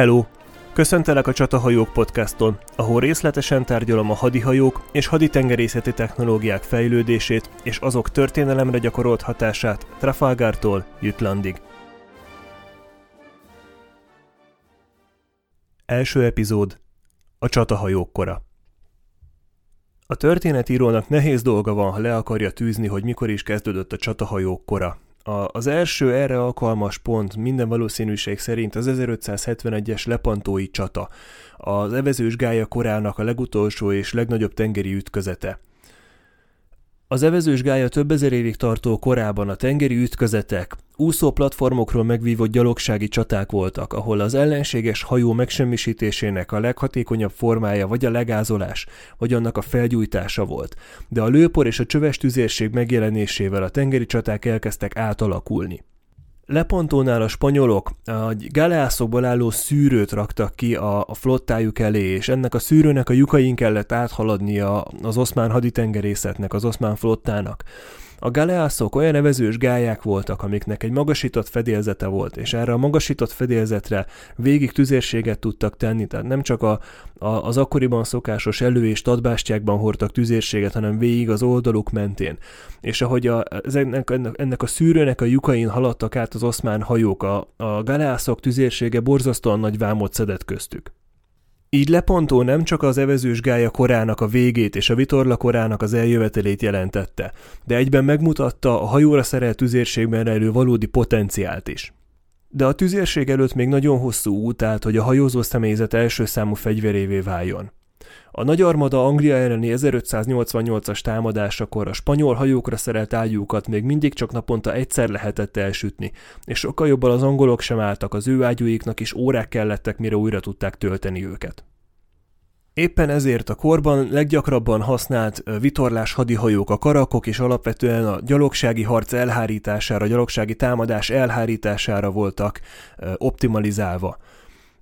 Hello! Köszöntelek a Csatahajók podcaston, ahol részletesen tárgyalom a hadihajók és haditengerészeti technológiák fejlődését és azok történelemre gyakorolt hatását Trafalgartól Jütlandig. Első epizód A csatahajók kora A történetírónak nehéz dolga van, ha le akarja tűzni, hogy mikor is kezdődött a csatahajók kora, a, az első erre alkalmas pont minden valószínűség szerint az 1571-es lepantói csata, az evezős gája korának a legutolsó és legnagyobb tengeri ütközete. Az evezős gája több ezer évig tartó korában a tengeri ütközetek, úszó platformokról megvívott gyalogsági csaták voltak, ahol az ellenséges hajó megsemmisítésének a leghatékonyabb formája vagy a legázolás, vagy annak a felgyújtása volt. De a lőpor és a csöves tüzérség megjelenésével a tengeri csaták elkezdtek átalakulni. Lepontónál a spanyolok egy galeászokból álló szűrőt raktak ki a, a flottájuk elé, és ennek a szűrőnek a lyukain kellett áthaladnia az oszmán haditengerészetnek, az oszmán flottának. A galeászok olyan nevezős gályák voltak, amiknek egy magasított fedélzete volt, és erre a magasított fedélzetre végig tüzérséget tudtak tenni, tehát nem csak a, a, az akkoriban szokásos elő- és tadbástyákban hordtak tüzérséget, hanem végig az oldaluk mentén. És ahogy a, ennek, ennek a szűrőnek a lyukain haladtak át az oszmán hajók, a, a galeászok tüzérsége borzasztóan nagy vámot szedett köztük. Így Lepontó nem csak az evezős gája korának a végét és a vitorla korának az eljövetelét jelentette, de egyben megmutatta a hajóra szerelt tüzérségben rejlő valódi potenciált is. De a tüzérség előtt még nagyon hosszú út állt, hogy a hajózó személyzet első számú fegyverévé váljon. A nagy armada Anglia elleni 1588-as támadásakor a spanyol hajókra szerelt ágyúkat még mindig csak naponta egyszer lehetett elsütni, és sokkal jobban az angolok sem álltak az ő ágyúiknak, is órák kellettek, mire újra tudták tölteni őket. Éppen ezért a korban leggyakrabban használt vitorlás hadihajók a karakok és alapvetően a gyalogsági harc elhárítására, a gyalogsági támadás elhárítására voltak optimalizálva.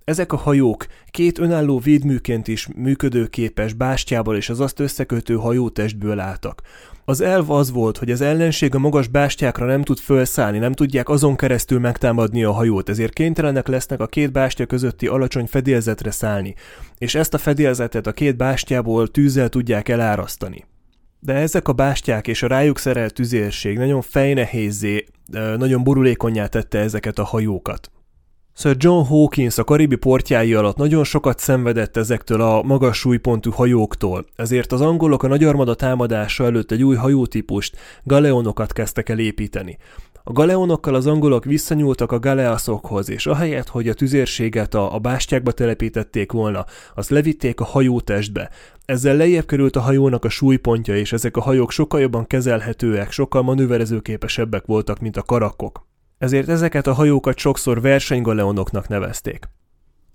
Ezek a hajók két önálló védműként is működőképes bástyából és az azt összekötő hajótestből álltak. Az elv az volt, hogy az ellenség a magas bástyákra nem tud felszállni, nem tudják azon keresztül megtámadni a hajót, ezért kénytelenek lesznek a két bástya közötti alacsony fedélzetre szállni, és ezt a fedélzetet a két bástyából tűzzel tudják elárasztani. De ezek a bástyák és a rájuk szerelt tüzérség nagyon fejnehézzé, nagyon borulékonyá tette ezeket a hajókat. Sir John Hawkins a karibi portjái alatt nagyon sokat szenvedett ezektől a magas súlypontú hajóktól, ezért az angolok a nagy armada támadása előtt egy új hajótípust, galeonokat kezdtek el építeni. A galeonokkal az angolok visszanyúltak a galeaszokhoz, és ahelyett, hogy a tüzérséget a, a bástyákba telepítették volna, azt levitték a hajótestbe. Ezzel lejjebb került a hajónak a súlypontja, és ezek a hajók sokkal jobban kezelhetőek, sokkal manőverezőképesebbek voltak, mint a karakok ezért ezeket a hajókat sokszor versenygaleonoknak nevezték.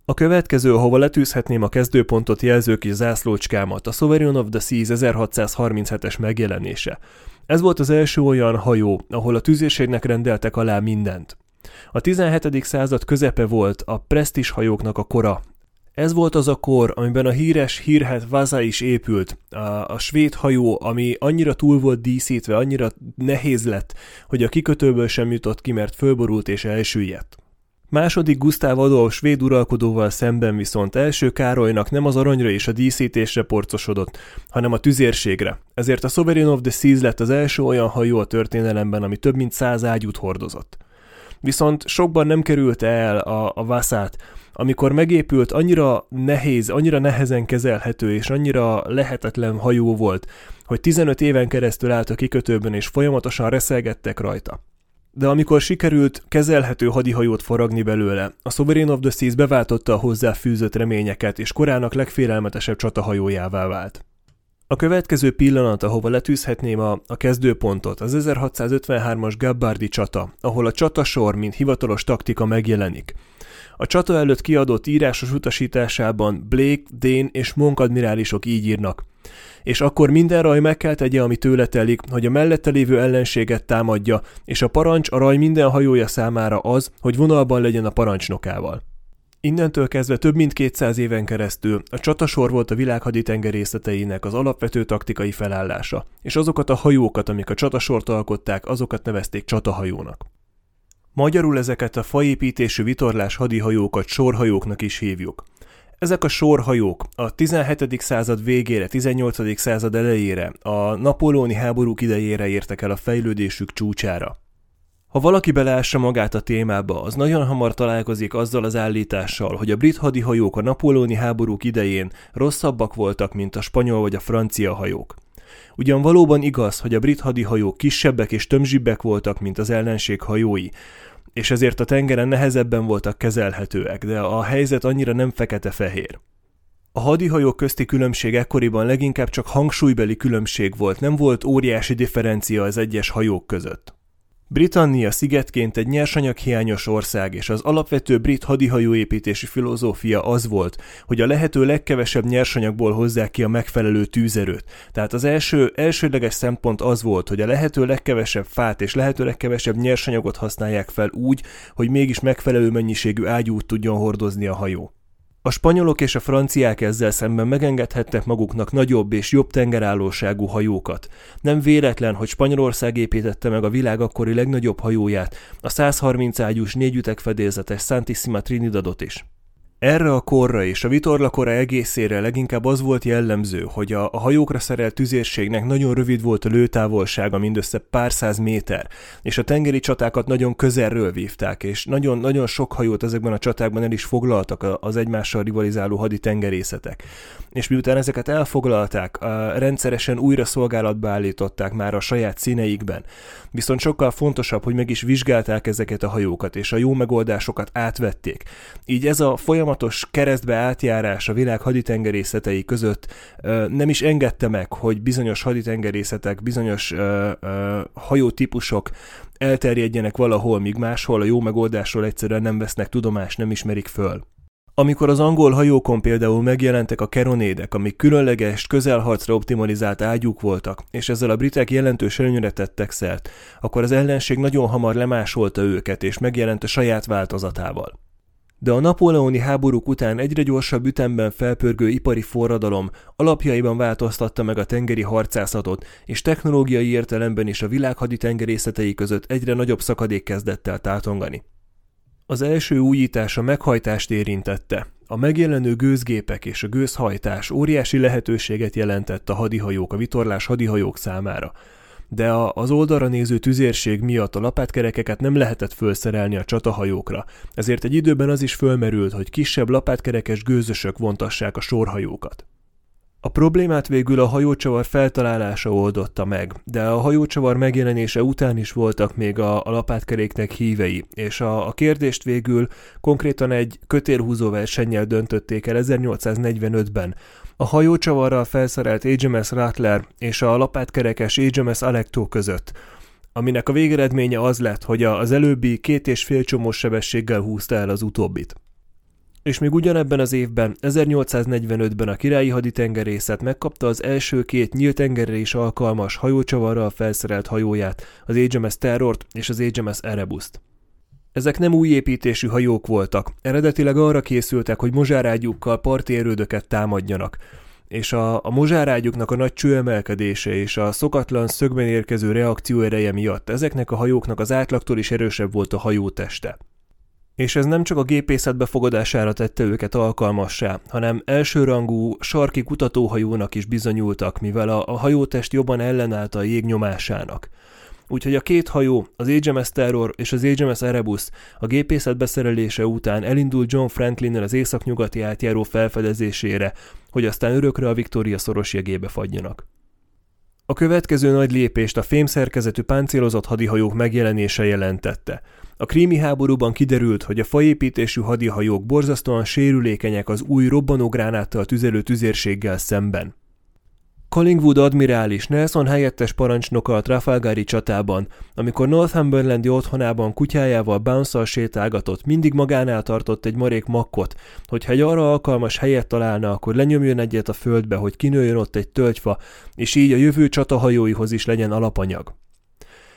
A következő, ahova letűzhetném a kezdőpontot jelző kis zászlócskámat, a Sovereign of the Seas 1637-es megjelenése. Ez volt az első olyan hajó, ahol a tűzérségnek rendeltek alá mindent. A 17. század közepe volt a presztis hajóknak a kora, ez volt az a kor, amiben a híres hírhet Vaza is épült, a, a svéd hajó, ami annyira túl volt díszítve, annyira nehéz lett, hogy a kikötőből sem jutott ki, mert fölborult és elsüllyedt. Második Gusztáv Adolf svéd uralkodóval szemben viszont első Károlynak nem az aranyra és a díszítésre porcosodott, hanem a tüzérségre. Ezért a Sovereign of the Seas lett az első olyan hajó a történelemben, ami több mint száz ágyút hordozott. Viszont sokban nem került el a, a Vassát, amikor megépült, annyira nehéz, annyira nehezen kezelhető és annyira lehetetlen hajó volt, hogy 15 éven keresztül állt a kikötőben és folyamatosan reszelgettek rajta. De amikor sikerült kezelhető hadihajót foragni belőle, a Sovereign of the Seas beváltotta a hozzá fűzött reményeket, és korának legfélelmetesebb csatahajójává vált. A következő pillanat, ahova letűzhetném a, a kezdőpontot, az 1653-as Gabbardi csata, ahol a csatasor, mint hivatalos taktika megjelenik. A csata előtt kiadott írásos utasításában Blake, Dane és Monk admirálisok így írnak. És akkor minden raj meg kell tegye, ami tőle telik, hogy a mellette lévő ellenséget támadja, és a parancs a raj minden hajója számára az, hogy vonalban legyen a parancsnokával. Innentől kezdve több mint 200 éven keresztül a csatasor volt a világ haditengerészeteinek az alapvető taktikai felállása, és azokat a hajókat, amik a csatasort alkották, azokat nevezték csatahajónak. Magyarul ezeket a faépítésű vitorlás hadihajókat sorhajóknak is hívjuk. Ezek a sorhajók a 17. század végére, 18. század elejére, a napolóni háborúk idejére értek el a fejlődésük csúcsára. Ha valaki beleássa magát a témába, az nagyon hamar találkozik azzal az állítással, hogy a brit hadihajók a napolóni háborúk idején rosszabbak voltak, mint a spanyol vagy a francia hajók. Ugyan valóban igaz, hogy a brit hadihajók kisebbek és tömzsibbek voltak, mint az ellenség hajói, és ezért a tengeren nehezebben voltak kezelhetőek, de a helyzet annyira nem fekete-fehér. A hadihajók közti különbség ekkoriban leginkább csak hangsúlybeli különbség volt, nem volt óriási differencia az egyes hajók között. Britannia szigetként egy nyersanyaghiányos ország, és az alapvető brit hadihajóépítési filozófia az volt, hogy a lehető legkevesebb nyersanyagból hozzák ki a megfelelő tűzerőt. Tehát az első, elsődleges szempont az volt, hogy a lehető legkevesebb fát és lehető legkevesebb nyersanyagot használják fel úgy, hogy mégis megfelelő mennyiségű ágyút tudjon hordozni a hajó. A spanyolok és a franciák ezzel szemben megengedhettek maguknak nagyobb és jobb tengerállóságú hajókat. Nem véletlen, hogy Spanyolország építette meg a világ akkori legnagyobb hajóját, a 130 ágyús négyütegfedélzetes Santissima Trinidadot is. Erre a korra és a vitorlakora egészére leginkább az volt jellemző, hogy a, hajókra szerelt tüzérségnek nagyon rövid volt a lőtávolsága, mindössze pár száz méter, és a tengeri csatákat nagyon közelről vívták, és nagyon, nagyon sok hajót ezekben a csatákban el is foglaltak az egymással rivalizáló haditengerészetek. És miután ezeket elfoglalták, rendszeresen újra szolgálatba állították már a saját színeikben. Viszont sokkal fontosabb, hogy meg is vizsgálták ezeket a hajókat, és a jó megoldásokat átvették. Így ez a folyamat folyamatos keresztbe átjárás a világ haditengerészetei között nem is engedte meg, hogy bizonyos haditengerészetek, bizonyos hajótípusok elterjedjenek valahol, míg máshol a jó megoldásról egyszerűen nem vesznek tudomást, nem ismerik föl. Amikor az angol hajókon például megjelentek a keronédek, amik különleges, közelharcra optimalizált ágyúk voltak, és ezzel a britek jelentős előnyre tettek szert, akkor az ellenség nagyon hamar lemásolta őket, és megjelent a saját változatával de a napóleoni háborúk után egyre gyorsabb ütemben felpörgő ipari forradalom alapjaiban változtatta meg a tengeri harcászatot, és technológiai értelemben is a világ haditengerészetei között egyre nagyobb szakadék kezdett el tátongani. Az első újítás a meghajtást érintette. A megjelenő gőzgépek és a gőzhajtás óriási lehetőséget jelentett a hadihajók, a vitorlás hadihajók számára – de a, az oldalra néző tüzérség miatt a lapátkerekeket nem lehetett felszerelni a csatahajókra, ezért egy időben az is fölmerült, hogy kisebb lapátkerekes gőzösök vontassák a sorhajókat. A problémát végül a hajócsavar feltalálása oldotta meg, de a hajócsavar megjelenése után is voltak még a, a lapátkeréknek hívei, és a, a kérdést végül konkrétan egy kötélhúzó versennyel döntötték el 1845-ben, a hajócsavarral felszerelt HMS Rattler és a lapátkerekes HMS Alecto között, aminek a végeredménye az lett, hogy az előbbi két és fél csomós sebességgel húzta el az utóbbit. És még ugyanebben az évben, 1845-ben a királyi haditengerészet megkapta az első két nyílt tengerre is alkalmas hajócsavarral felszerelt hajóját, az HMS Terrort és az HMS Erebuszt. Ezek nem új építésű hajók voltak, eredetileg arra készültek, hogy mozsárágyukkal parti erődöket támadjanak, és a, a mozsárágyuknak a nagy csőemelkedése és a szokatlan szögben érkező reakció ereje miatt ezeknek a hajóknak az átlagtól is erősebb volt a hajó teste. És ez nem csak a gépészet befogadására tette őket alkalmassá, hanem elsőrangú sarki kutatóhajónak is bizonyultak, mivel a, a hajótest jobban ellenállt a jég nyomásának. Úgyhogy a két hajó, az HMS Terror és az HMS Erebus a gépészet beszerelése után elindult John franklin az északnyugati átjáró felfedezésére, hogy aztán örökre a Victoria szoros jegébe fagyjanak. A következő nagy lépést a fémszerkezetű páncélozott hadihajók megjelenése jelentette. A krími háborúban kiderült, hogy a faépítésű hadihajók borzasztóan sérülékenyek az új robbanógránáttal tüzelő tüzérséggel szemben. Collingwood admirális Nelson helyettes parancsnoka a Trafalgari csatában, amikor Northumberlandi otthonában kutyájával bounce sétálgatott, mindig magánál tartott egy marék makkot, hogyha egy arra alkalmas helyet találna, akkor lenyomjon egyet a földbe, hogy kinőjön ott egy tölgyfa, és így a jövő csatahajóihoz is legyen alapanyag.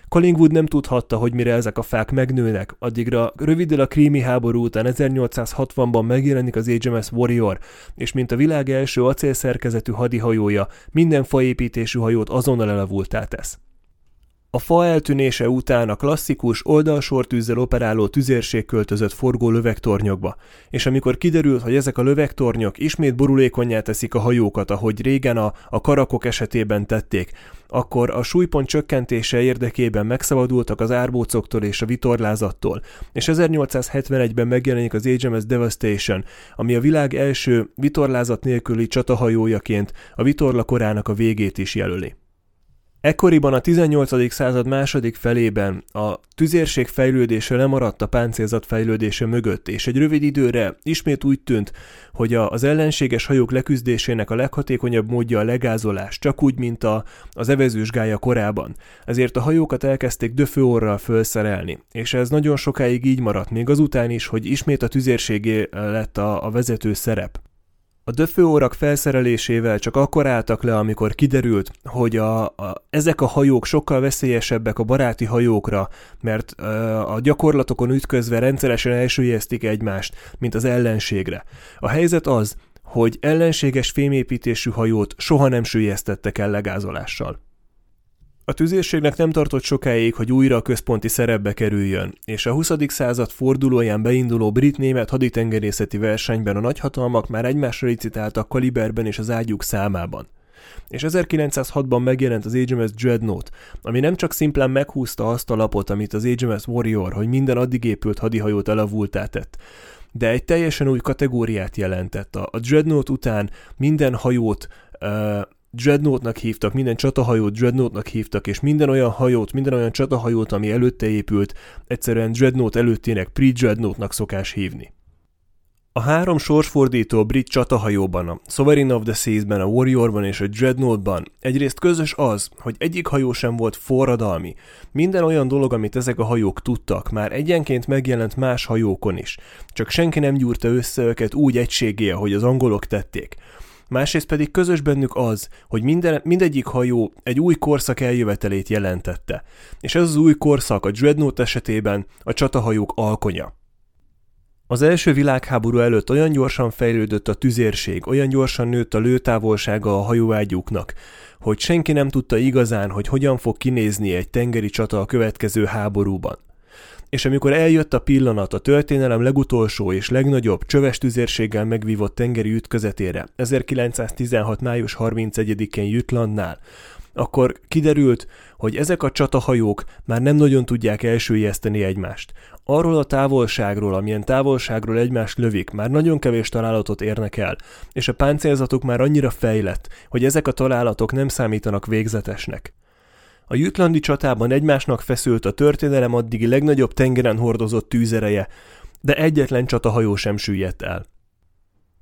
Collingwood nem tudhatta, hogy mire ezek a fák megnőnek, addigra röviddel a krími háború után 1860-ban megjelenik az HMS Warrior, és mint a világ első acélszerkezetű hadihajója, minden faépítésű hajót azonnal elavultá tesz. A fa eltűnése után a klasszikus oldalsortűzzel operáló tüzérség költözött forgó lövegtornyokba, és amikor kiderült, hogy ezek a lövegtornyok ismét borulékonyá teszik a hajókat, ahogy régen a, a karakok esetében tették, akkor a súlypont csökkentése érdekében megszabadultak az árbócoktól és a vitorlázattól, és 1871-ben megjelenik az HMS Devastation, ami a világ első vitorlázat nélküli csatahajójaként a vitorla korának a végét is jelöli. Ekkoriban a 18. század második felében a tüzérség fejlődése lemaradt a páncélzat fejlődése mögött, és egy rövid időre ismét úgy tűnt, hogy az ellenséges hajók leküzdésének a leghatékonyabb módja a legázolás, csak úgy, mint a, az evezős gája korában. Ezért a hajókat elkezdték döfőorral felszerelni, és ez nagyon sokáig így maradt, még azután is, hogy ismét a tüzérségé lett a, a vezető szerep. A döfőórak felszerelésével csak akkor álltak le, amikor kiderült, hogy a, a, ezek a hajók sokkal veszélyesebbek a baráti hajókra, mert ö, a gyakorlatokon ütközve rendszeresen elsüllyesztik egymást, mint az ellenségre. A helyzet az, hogy ellenséges fémépítésű hajót soha nem süllyesztettek el legázolással. A tüzérségnek nem tartott sokáig, hogy újra a központi szerepbe kerüljön, és a 20. század fordulóján beinduló brit-német haditengerészeti versenyben a nagyhatalmak már egymásra licitáltak kaliberben és az ágyuk számában. És 1906-ban megjelent az HMS Dreadnought, ami nem csak szimplán meghúzta azt a lapot, amit az HMS Warrior, hogy minden addig épült hadihajót elavultá tett, de egy teljesen új kategóriát jelentett. A, Dreadnought után minden hajót Dreadnoughtnak hívtak, minden csatahajót Dreadnoughtnak hívtak, és minden olyan hajót, minden olyan csatahajót, ami előtte épült, egyszerűen Dreadnought előttének pre-Dreadnoughtnak szokás hívni. A három sorsfordító brit csatahajóban, a Sovereign of the Seas-ben, a Warriorban és a Dreadnoughtban egyrészt közös az, hogy egyik hajó sem volt forradalmi. Minden olyan dolog, amit ezek a hajók tudtak, már egyenként megjelent más hajókon is, csak senki nem gyúrta össze őket úgy egységé, ahogy az angolok tették másrészt pedig közös bennük az, hogy minden, mindegyik hajó egy új korszak eljövetelét jelentette, és ez az új korszak a Dreadnought esetében a csatahajók alkonya. Az első világháború előtt olyan gyorsan fejlődött a tüzérség, olyan gyorsan nőtt a lőtávolsága a hajóágyúknak, hogy senki nem tudta igazán, hogy hogyan fog kinézni egy tengeri csata a következő háborúban és amikor eljött a pillanat a történelem legutolsó és legnagyobb csöves tüzérséggel megvívott tengeri ütközetére 1916. május 31-én Jütlandnál, akkor kiderült, hogy ezek a csatahajók már nem nagyon tudják elsőjeszteni egymást. Arról a távolságról, amilyen távolságról egymást lövik, már nagyon kevés találatot érnek el, és a páncélzatuk már annyira fejlett, hogy ezek a találatok nem számítanak végzetesnek. A jutlandi csatában egymásnak feszült a történelem addigi legnagyobb tengeren hordozott tűzereje, de egyetlen csatahajó sem süllyedt el.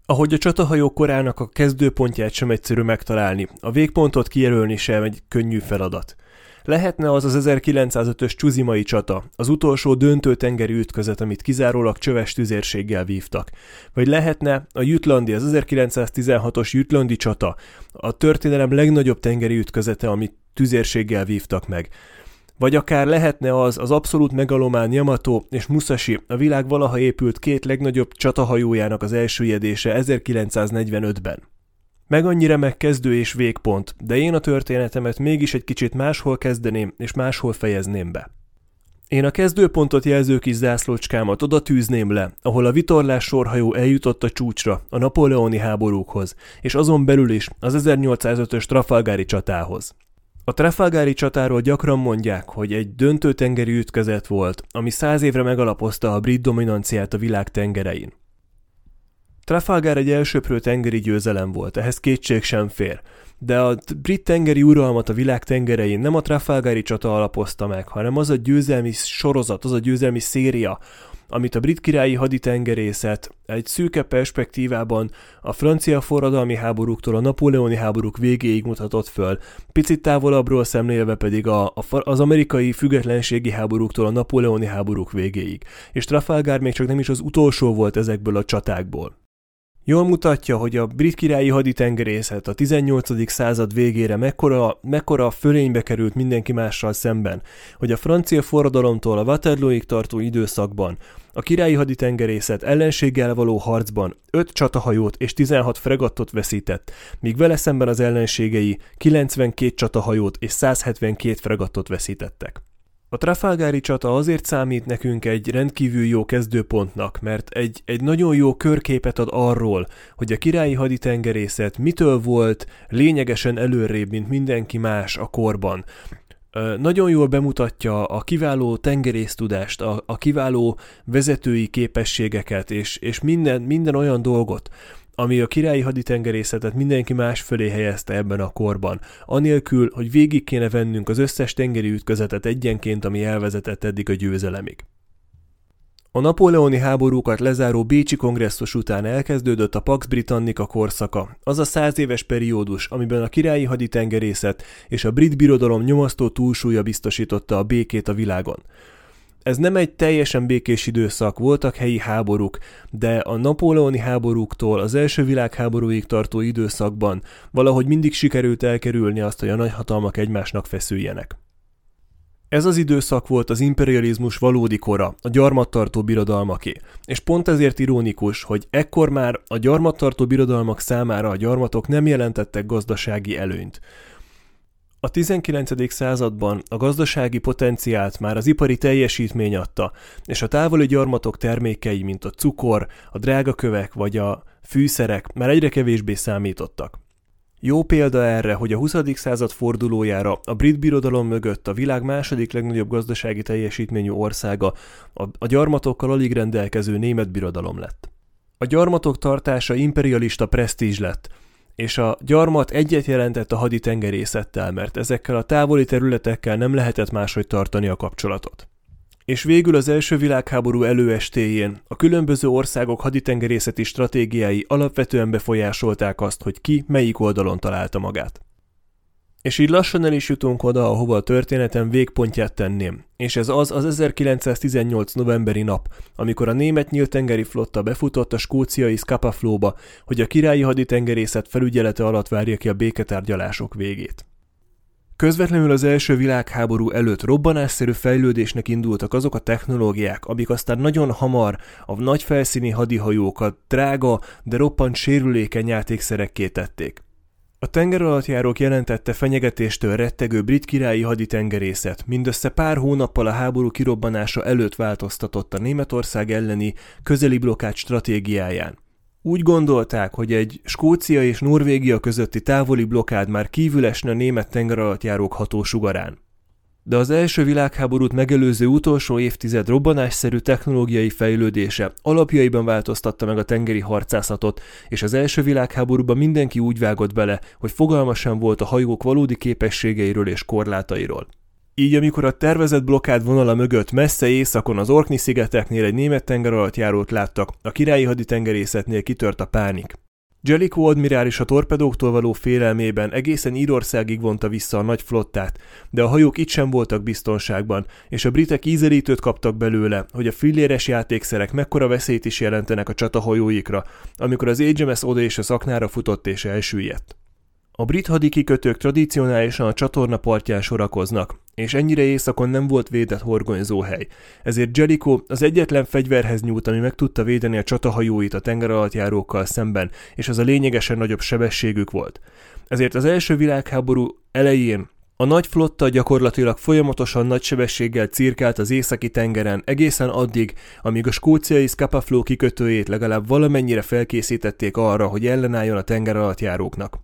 Ahogy a csatahajó korának a kezdőpontját sem egyszerű megtalálni, a végpontot kijelölni sem egy könnyű feladat. Lehetne az az 1905-ös csuzimai csata, az utolsó döntő tengeri ütközet, amit kizárólag csöves tüzérséggel vívtak. Vagy lehetne a Jutlandi, az 1916-os Jutlandi csata, a történelem legnagyobb tengeri ütközete, amit tüzérséggel vívtak meg. Vagy akár lehetne az az abszolút megalomán Yamato és Musashi, a világ valaha épült két legnagyobb csatahajójának az elsüllyedése 1945-ben. Meg annyira megkezdő és végpont, de én a történetemet mégis egy kicsit máshol kezdeném és máshol fejezném be. Én a kezdőpontot jelző kis zászlócskámat oda tűzném le, ahol a vitorlás sorhajó eljutott a csúcsra, a napóleoni háborúkhoz, és azon belül is az 1805-ös Trafalgári csatához. A Trafalgári csatáról gyakran mondják, hogy egy döntő tengeri ütközet volt, ami száz évre megalapozta a brit dominanciát a világ tengerein. Trafalgar egy elsőprő tengeri győzelem volt, ehhez kétség sem fér, de a brit tengeri uralmat a világ tengerein nem a Trafalgári csata alapozta meg, hanem az a győzelmi sorozat, az a győzelmi széria, amit a brit királyi haditengerészet egy szűke perspektívában a francia forradalmi háborúktól a napóleoni háborúk végéig mutatott föl, picit távolabbról szemlélve pedig a, a, az amerikai függetlenségi háborúktól a napóleoni háborúk végéig, és Trafalgar még csak nem is az utolsó volt ezekből a csatákból. Jól mutatja, hogy a brit királyi haditengerészet a 18. század végére mekkora, mekkora fölénybe került mindenki mással szemben, hogy a francia forradalomtól a Waterlooig tartó időszakban a királyi haditengerészet ellenséggel való harcban 5 csatahajót és 16 fregattot veszített, míg vele szemben az ellenségei 92 csatahajót és 172 fregattot veszítettek. A Trafalgári csata azért számít nekünk egy rendkívül jó kezdőpontnak, mert egy, egy nagyon jó körképet ad arról, hogy a királyi haditengerészet mitől volt lényegesen előrébb, mint mindenki más a korban. Nagyon jól bemutatja a kiváló tengerésztudást, a, a kiváló vezetői képességeket, és, és minden, minden olyan dolgot, ami a királyi haditengerészetet mindenki más fölé helyezte ebben a korban, anélkül, hogy végig kéne vennünk az összes tengeri ütközetet egyenként, ami elvezetett eddig a győzelemig. A napóleoni háborúkat lezáró Bécsi kongresszus után elkezdődött a Pax Britannica korszaka, az a száz éves periódus, amiben a királyi haditengerészet és a brit birodalom nyomasztó túlsúlya biztosította a békét a világon. Ez nem egy teljesen békés időszak, voltak helyi háborúk, de a napóleoni háborúktól az első világháborúig tartó időszakban valahogy mindig sikerült elkerülni azt, hogy a nagyhatalmak egymásnak feszüljenek. Ez az időszak volt az imperializmus valódi kora, a gyarmattartó birodalmaké, és pont ezért ironikus, hogy ekkor már a gyarmattartó birodalmak számára a gyarmatok nem jelentettek gazdasági előnyt. A 19. században a gazdasági potenciált már az ipari teljesítmény adta, és a távoli gyarmatok termékei, mint a cukor, a drágakövek vagy a fűszerek már egyre kevésbé számítottak. Jó példa erre, hogy a 20. század fordulójára a brit birodalom mögött a világ második legnagyobb gazdasági teljesítményű országa a, gyarmatokkal alig rendelkező német birodalom lett. A gyarmatok tartása imperialista presztízs lett, és a gyarmat egyet jelentett a haditengerészettel, mert ezekkel a távoli területekkel nem lehetett máshogy tartani a kapcsolatot. És végül az első világháború előestéjén a különböző országok haditengerészeti stratégiái alapvetően befolyásolták azt, hogy ki melyik oldalon találta magát. És így lassan el is jutunk oda, ahova a történetem végpontját tenném, és ez az az 1918 novemberi nap, amikor a német nyíltengeri flotta befutott a skóciai Scapa hogy a királyi haditengerészet felügyelete alatt várja ki a béketárgyalások végét. Közvetlenül az első világháború előtt robbanásszerű fejlődésnek indultak azok a technológiák, amik aztán nagyon hamar a nagy felszíni hadihajókat drága, de roppant sérülékeny játékszerekké tették. A tengeralattjárók jelentette fenyegetéstől rettegő brit királyi haditengerészet mindössze pár hónappal a háború kirobbanása előtt változtatott a Németország elleni közeli blokkád stratégiáján. Úgy gondolták, hogy egy Skócia és Norvégia közötti távoli blokád már kívül esne a német tengeralattjárók hatósugarán de az első világháborút megelőző utolsó évtized robbanásszerű technológiai fejlődése alapjaiban változtatta meg a tengeri harcászatot, és az első világháborúban mindenki úgy vágott bele, hogy fogalma sem volt a hajók valódi képességeiről és korlátairól. Így amikor a tervezett blokkád vonala mögött messze északon az Orkney-szigeteknél egy német tengeralattjárót láttak, a királyi haditengerészetnél kitört a pánik. Jellicoe admirális a torpedóktól való félelmében egészen Írországig vonta vissza a nagy flottát, de a hajók itt sem voltak biztonságban, és a britek ízelítőt kaptak belőle, hogy a filléres játékszerek mekkora veszélyt is jelentenek a csatahajóikra, amikor az HMS oda és a szaknára futott és elsüllyedt. A brit hadikikötők tradicionálisan a csatorna partján sorakoznak, és ennyire északon nem volt védett horgonyzóhely, ezért Jellicoe az egyetlen fegyverhez nyúlt, ami meg tudta védeni a csatahajóit a tengeralattjárókkal szemben, és az a lényegesen nagyobb sebességük volt. Ezért az első világháború elején a nagy flotta gyakorlatilag folyamatosan nagy sebességgel cirkált az északi tengeren egészen addig, amíg a skóciai Scapa kikötőjét legalább valamennyire felkészítették arra, hogy ellenálljon a tengeralattjáróknak.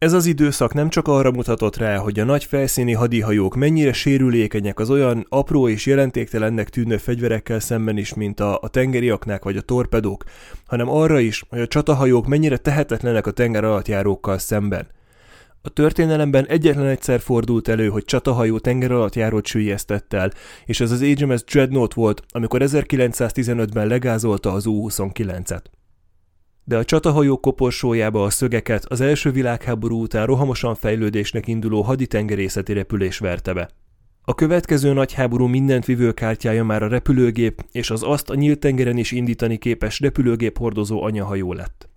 Ez az időszak nem csak arra mutatott rá, hogy a nagy felszíni hadihajók mennyire sérülékenyek az olyan apró és jelentéktelennek tűnő fegyverekkel szemben is, mint a, a tengeri aknák vagy a torpedók, hanem arra is, hogy a csatahajók mennyire tehetetlenek a tenger alattjárókkal szemben. A történelemben egyetlen egyszer fordult elő, hogy csatahajó tenger alatt járót el, és ez az HMS Dreadnought volt, amikor 1915-ben legázolta az U-29-et de a csatahajó koporsójába a szögeket az első világháború után rohamosan fejlődésnek induló haditengerészeti repülés verte be. A következő nagy háború mindent vivő kártyája már a repülőgép és az azt a nyílt tengeren is indítani képes repülőgép hordozó anyahajó lett.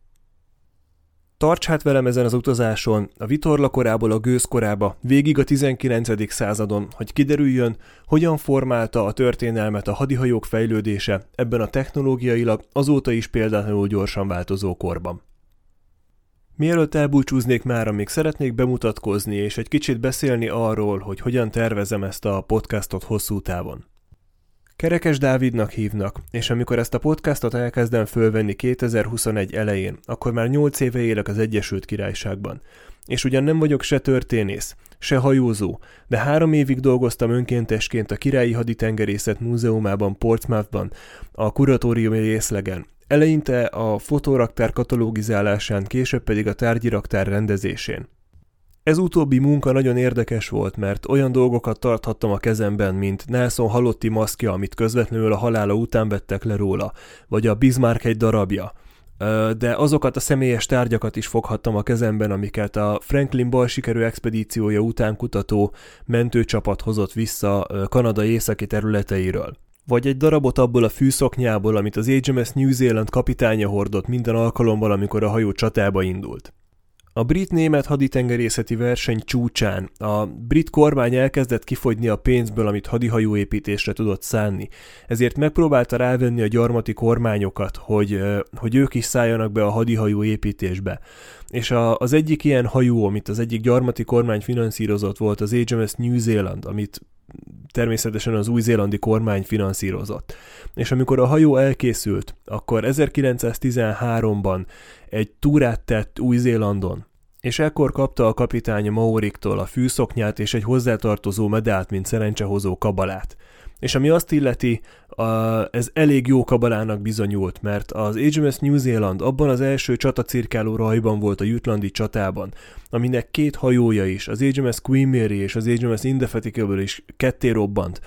Tarts hát velem ezen az utazáson, a vitorlakorából a gőzkorába, végig a 19. századon, hogy kiderüljön, hogyan formálta a történelmet a hadihajók fejlődése ebben a technológiailag azóta is példátlanul gyorsan változó korban. Mielőtt elbúcsúznék már, még szeretnék bemutatkozni és egy kicsit beszélni arról, hogy hogyan tervezem ezt a podcastot hosszú távon. Kerekes Dávidnak hívnak, és amikor ezt a podcastot elkezdem fölvenni 2021 elején, akkor már 8 éve élek az Egyesült Királyságban. És ugyan nem vagyok se történész, se hajózó, de három évig dolgoztam önkéntesként a Királyi Haditengerészet Múzeumában Portsmouthban, a kuratóriumi részlegen, eleinte a fotóraktár katalógizálásán, később pedig a tárgyiraktár rendezésén. Ez utóbbi munka nagyon érdekes volt, mert olyan dolgokat tarthattam a kezemben, mint Nelson halotti maszkja, amit közvetlenül a halála után vettek le róla, vagy a Bismarck egy darabja. De azokat a személyes tárgyakat is foghattam a kezemben, amiket a Franklin bal sikerű expedíciója után kutató mentőcsapat hozott vissza Kanada északi területeiről. Vagy egy darabot abból a fűszoknyából, amit az HMS New Zealand kapitánya hordott minden alkalommal, amikor a hajó csatába indult. A brit-német haditengerészeti verseny csúcsán a brit kormány elkezdett kifogyni a pénzből, amit hadihajóépítésre tudott szánni, ezért megpróbálta rávenni a gyarmati kormányokat, hogy, hogy ők is szálljanak be a hadihajó építésbe. És a, az egyik ilyen hajó, amit az egyik gyarmati kormány finanszírozott volt az HMS New Zealand, amit természetesen az új-zélandi kormány finanszírozott. És amikor a hajó elkészült, akkor 1913-ban egy túrát tett Új-Zélandon, és ekkor kapta a kapitány Mauriktól a fűszoknyát és egy hozzátartozó medált, mint szerencsehozó kabalát. És ami azt illeti, ez elég jó kabalának bizonyult, mert az HMS New Zealand abban az első csatacirkáló rajban volt a Jutlandi csatában, aminek két hajója is, az HMS Queen Mary és az HMS Indefatigable is ketté robbant,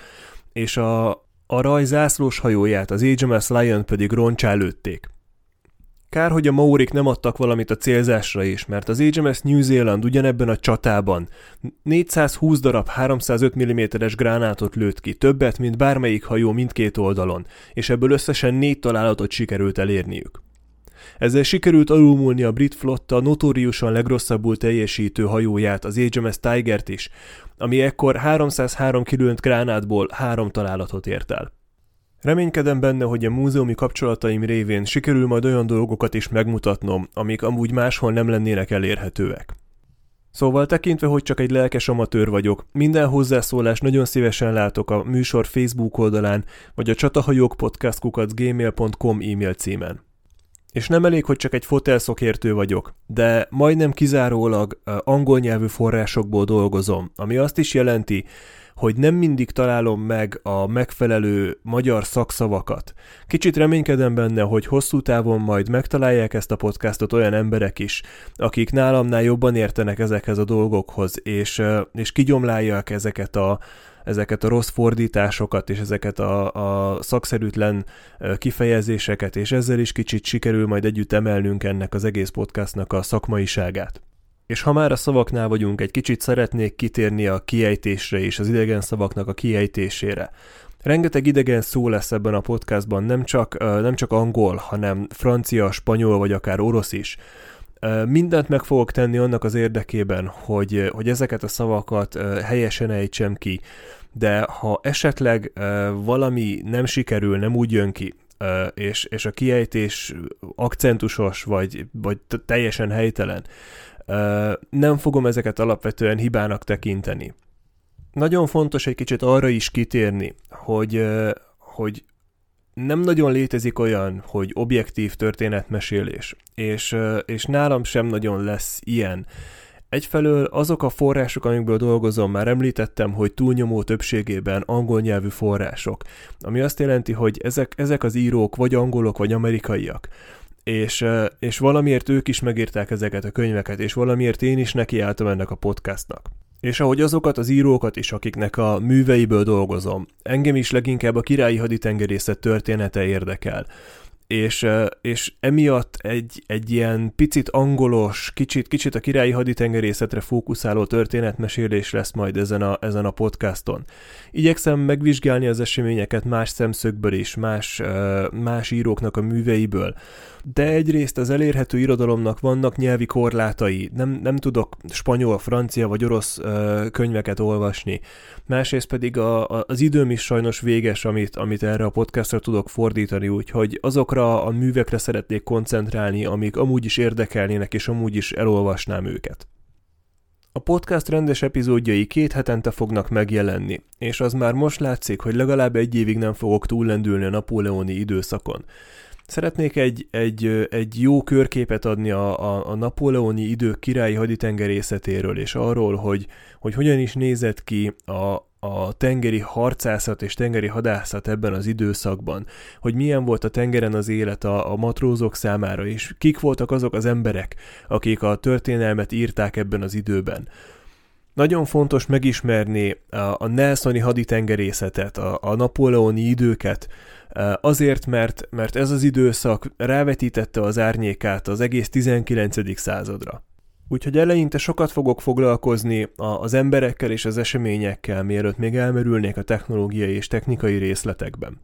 és a, a raj zászlós hajóját, az HMS Lion pedig roncsá lőtték. Kár, hogy a Maurik nem adtak valamit a célzásra is, mert az HMS New Zealand ugyanebben a csatában 420 darab 305 mm-es gránátot lőtt ki, többet, mint bármelyik hajó mindkét oldalon, és ebből összesen négy találatot sikerült elérniük. Ezzel sikerült alulmúlni a brit flotta notóriusan legrosszabbul teljesítő hajóját, az HMS Tigert is, ami ekkor 303 kilőnt gránátból három találatot ért el. Reménykedem benne, hogy a múzeumi kapcsolataim révén sikerül majd olyan dolgokat is megmutatnom, amik amúgy máshol nem lennének elérhetőek. Szóval tekintve, hogy csak egy lelkes amatőr vagyok, minden hozzászólást nagyon szívesen látok a műsor Facebook oldalán, vagy a csatahajók podcastkukat gmail.com e-mail címen. És nem elég, hogy csak egy fotelszokértő vagyok, de majdnem kizárólag angol nyelvű forrásokból dolgozom, ami azt is jelenti, hogy nem mindig találom meg a megfelelő magyar szakszavakat. Kicsit reménykedem benne, hogy hosszú távon majd megtalálják ezt a podcastot olyan emberek is, akik nálamnál jobban értenek ezekhez a dolgokhoz, és, és kigyomlálják ezeket a, ezeket a rossz fordításokat, és ezeket a, a szakszerűtlen kifejezéseket, és ezzel is kicsit sikerül majd együtt emelnünk ennek az egész podcastnak a szakmaiságát. És ha már a szavaknál vagyunk, egy kicsit szeretnék kitérni a kiejtésre és az idegen szavaknak a kiejtésére. Rengeteg idegen szó lesz ebben a podcastban, nem csak, nem csak angol, hanem francia, spanyol vagy akár orosz is. Mindent meg fogok tenni annak az érdekében, hogy, hogy ezeket a szavakat helyesen ejtsem ki, de ha esetleg valami nem sikerül, nem úgy jön ki, és, és a kiejtés akcentusos, vagy, vagy teljesen helytelen, nem fogom ezeket alapvetően hibának tekinteni. Nagyon fontos egy kicsit arra is kitérni, hogy, hogy nem nagyon létezik olyan, hogy objektív történetmesélés, és, és nálam sem nagyon lesz ilyen. Egyfelől azok a források, amikből dolgozom, már említettem, hogy túlnyomó többségében angol nyelvű források, ami azt jelenti, hogy ezek, ezek az írók vagy angolok, vagy amerikaiak és, és valamiért ők is megírták ezeket a könyveket, és valamiért én is nekiálltam ennek a podcastnak. És ahogy azokat az írókat is, akiknek a műveiből dolgozom, engem is leginkább a királyi haditengerészet története érdekel. és, és emiatt egy, egy ilyen picit angolos, kicsit, kicsit a királyi haditengerészetre fókuszáló történetmesélés lesz majd ezen a, ezen a podcaston. Igyekszem megvizsgálni az eseményeket más szemszögből is, más, más íróknak a műveiből, de egyrészt az elérhető irodalomnak vannak nyelvi korlátai, nem, nem tudok spanyol, francia vagy orosz könyveket olvasni, másrészt pedig a, a, az időm is sajnos véges, amit, amit erre a podcastra tudok fordítani, úgyhogy azokra a művekre szeretnék koncentrálni, amik amúgy is érdekelnének, és amúgy is elolvasnám őket. A podcast rendes epizódjai két hetente fognak megjelenni, és az már most látszik, hogy legalább egy évig nem fogok túllendülni a napóleoni időszakon. Szeretnék egy, egy, egy jó körképet adni a, a, a napóleoni idők királyi haditengerészetéről, és arról, hogy, hogy hogyan is nézett ki a, a tengeri harcászat és tengeri hadászat ebben az időszakban, hogy milyen volt a tengeren az élet a, a matrózok számára, és kik voltak azok az emberek, akik a történelmet írták ebben az időben. Nagyon fontos megismerni a, Nelsoni haditengerészetet, a, a napóleoni időket, azért, mert, mert ez az időszak rávetítette az árnyékát az egész 19. századra. Úgyhogy eleinte sokat fogok foglalkozni az emberekkel és az eseményekkel, mielőtt még elmerülnék a technológiai és technikai részletekben.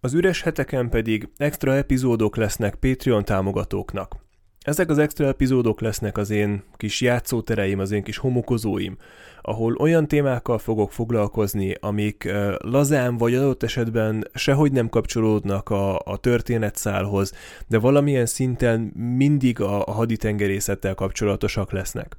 Az üres heteken pedig extra epizódok lesznek Patreon támogatóknak. Ezek az extra epizódok lesznek az én kis játszótereim, az én kis homokozóim, ahol olyan témákkal fogok foglalkozni, amik lazán vagy adott esetben sehogy nem kapcsolódnak a, a történetszálhoz, de valamilyen szinten mindig a, a haditengerészettel kapcsolatosak lesznek.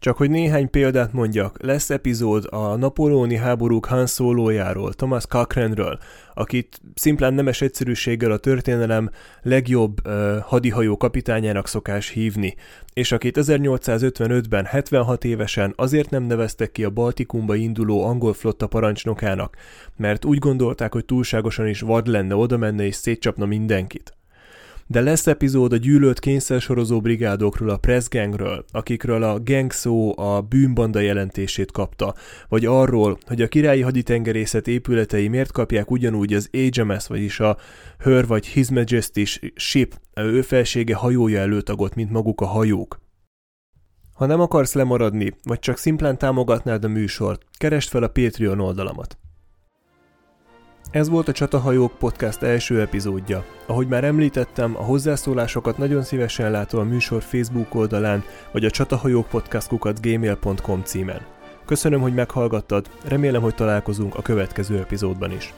Csak hogy néhány példát mondjak, lesz epizód a napolóni háborúk Han Solo-járól, Thomas Cochranről, akit szimplán nemes egyszerűséggel a történelem legjobb uh, hadihajó kapitányának szokás hívni, és akit 1855-ben 76 évesen azért nem neveztek ki a Baltikumba induló angol flotta parancsnokának, mert úgy gondolták, hogy túlságosan is vad lenne, oda menne és szétcsapna mindenkit de lesz epizód a gyűlölt kényszersorozó brigádokról, a Press akikről a gang szó a bűnbanda jelentését kapta, vagy arról, hogy a királyi haditengerészet épületei miért kapják ugyanúgy az HMS, vagyis a Her vagy His Majesty Ship, ő felsége hajója előtagot, mint maguk a hajók. Ha nem akarsz lemaradni, vagy csak szimplán támogatnád a műsort, keresd fel a Patreon oldalamat. Ez volt a Csatahajók podcast első epizódja. Ahogy már említettem, a hozzászólásokat nagyon szívesen látom a műsor Facebook oldalán, vagy a csatahajók podcastkukat gmail.com címen. Köszönöm, hogy meghallgattad, remélem, hogy találkozunk a következő epizódban is.